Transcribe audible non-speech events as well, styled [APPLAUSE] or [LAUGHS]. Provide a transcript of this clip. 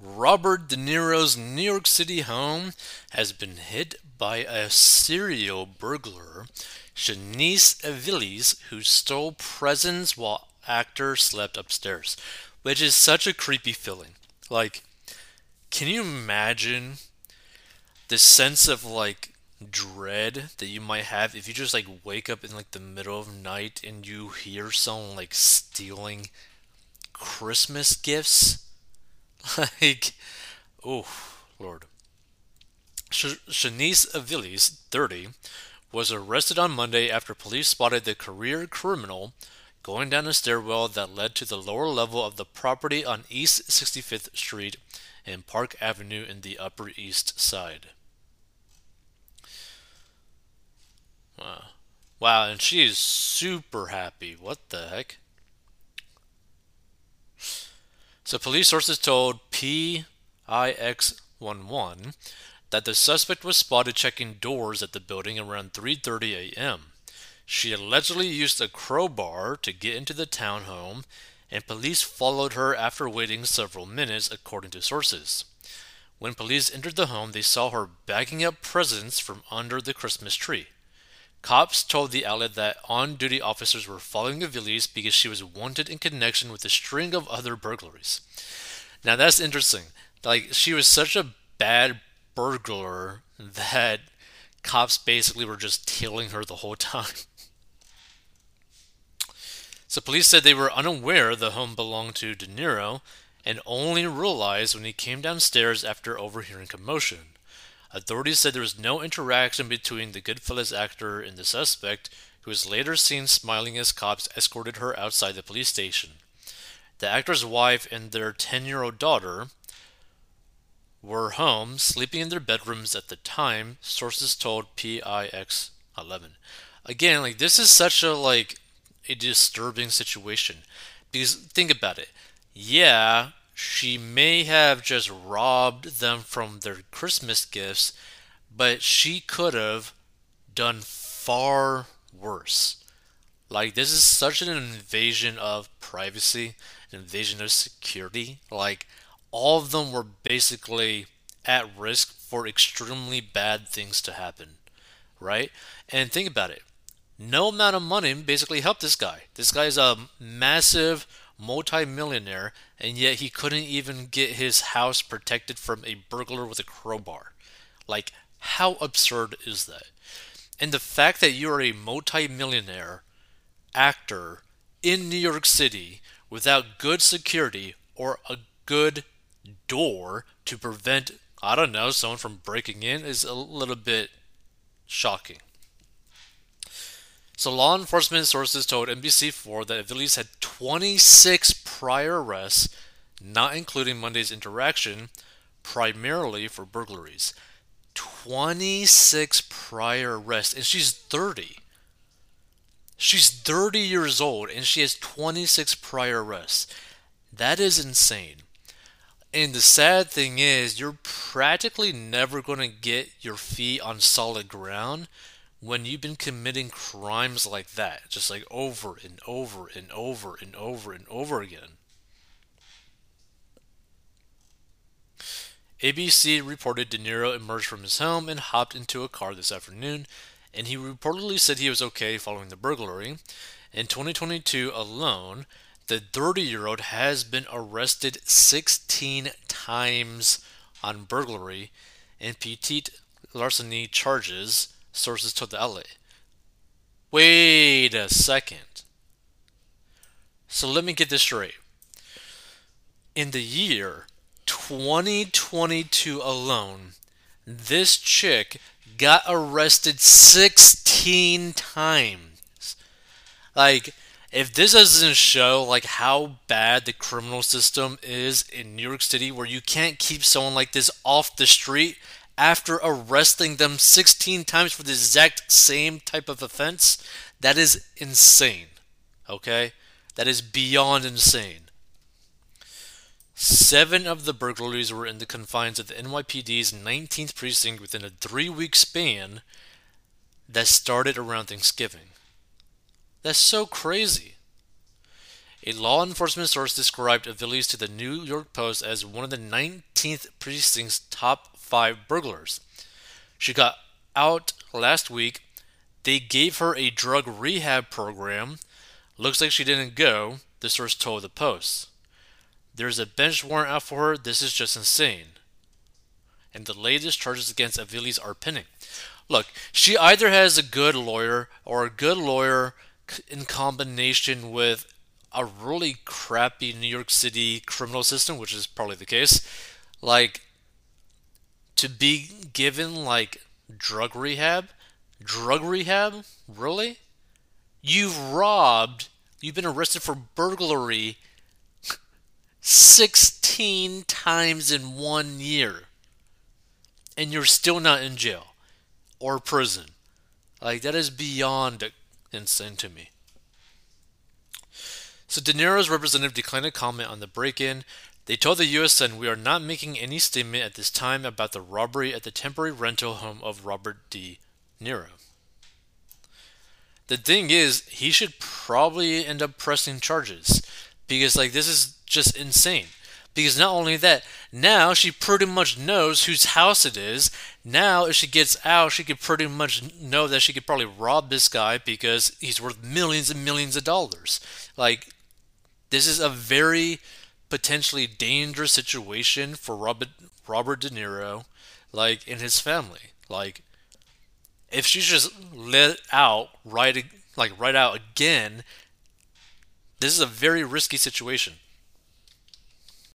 Robert De Niro's New York City home has been hit by a serial burglar, Shanice Aviles, who stole presents while actor slept upstairs, which is such a creepy feeling. Like, can you imagine the sense of like dread that you might have if you just like wake up in like the middle of night and you hear someone like stealing Christmas gifts? [LAUGHS] like, oh, Lord. Sh- Shanice Aviles, 30, was arrested on Monday after police spotted the career criminal going down a stairwell that led to the lower level of the property on East 65th Street and Park Avenue in the Upper East Side. Wow. Wow, and she is super happy. What the heck? So police sources told PIX11 that the suspect was spotted checking doors at the building around 3:30 a.m. She allegedly used a crowbar to get into the townhome, and police followed her after waiting several minutes, according to sources. When police entered the home, they saw her bagging up presents from under the Christmas tree. Cops told the outlet that on duty officers were following Aviles because she was wanted in connection with a string of other burglaries. Now that's interesting. Like, she was such a bad burglar that cops basically were just tailing her the whole time. [LAUGHS] So police said they were unaware the home belonged to De Niro and only realized when he came downstairs after overhearing commotion. Authorities said there was no interaction between the Goodfellas actor and the suspect, who was later seen smiling as cops escorted her outside the police station. The actor's wife and their 10 year old daughter were home, sleeping in their bedrooms at the time, sources told PIX 11. Again, like this is such a like a disturbing situation because think about it. Yeah, she may have just robbed them from their Christmas gifts, but she could have done far worse. Like, this is such an invasion of privacy, an invasion of security. Like, all of them were basically at risk for extremely bad things to happen, right? And think about it no amount of money basically helped this guy. This guy is a massive multi-millionaire, and yet he couldn't even get his house protected from a burglar with a crowbar. Like, how absurd is that? And the fact that you're a multi-millionaire actor in New York City without good security or a good door to prevent, I don't know, someone from breaking in is a little bit shocking. So, law enforcement sources told NBC4 that Aviles had 26 prior arrests, not including Monday's interaction, primarily for burglaries. 26 prior arrests, and she's 30. She's 30 years old, and she has 26 prior arrests. That is insane. And the sad thing is, you're practically never going to get your feet on solid ground when you've been committing crimes like that, just like over and over and over and over and over again. ABC reported De Niro emerged from his home and hopped into a car this afternoon, and he reportedly said he was okay following the burglary. In 2022 alone, the 30 year old has been arrested 16 times on burglary and petit larceny charges sources told the outlet. Wait a second. So let me get this straight. In the year 2022 alone, this chick got arrested 16 times. Like, if this doesn't show like how bad the criminal system is in New York City, where you can't keep someone like this off the street after arresting them 16 times for the exact same type of offense, that is insane. Okay? That is beyond insane. Seven of the burglaries were in the confines of the NYPD's 19th precinct within a three week span that started around Thanksgiving. That's so crazy. A law enforcement source described Aviles to the New York Post as one of the 19th precinct's top five burglars. She got out last week. They gave her a drug rehab program. Looks like she didn't go, the source told the Post. There's a bench warrant out for her. This is just insane. And the latest charges against Aviles are pending. Look, she either has a good lawyer or a good lawyer in combination with a really crappy New York City criminal system, which is probably the case, like to be given like drug rehab, drug rehab, really? You've robbed, you've been arrested for burglary 16 times in one year, and you're still not in jail or prison. Like, that is beyond insane to me. So De Niro's representative declined to comment on the break-in. They told the USN we are not making any statement at this time about the robbery at the temporary rental home of Robert De Niro. The thing is, he should probably end up pressing charges because like this is just insane. Because not only that, now she pretty much knows whose house it is. Now, if she gets out, she could pretty much know that she could probably rob this guy because he's worth millions and millions of dollars. Like, this is a very potentially dangerous situation for Robert Robert De Niro, like in his family. Like if she's just let out right like right out again, this is a very risky situation.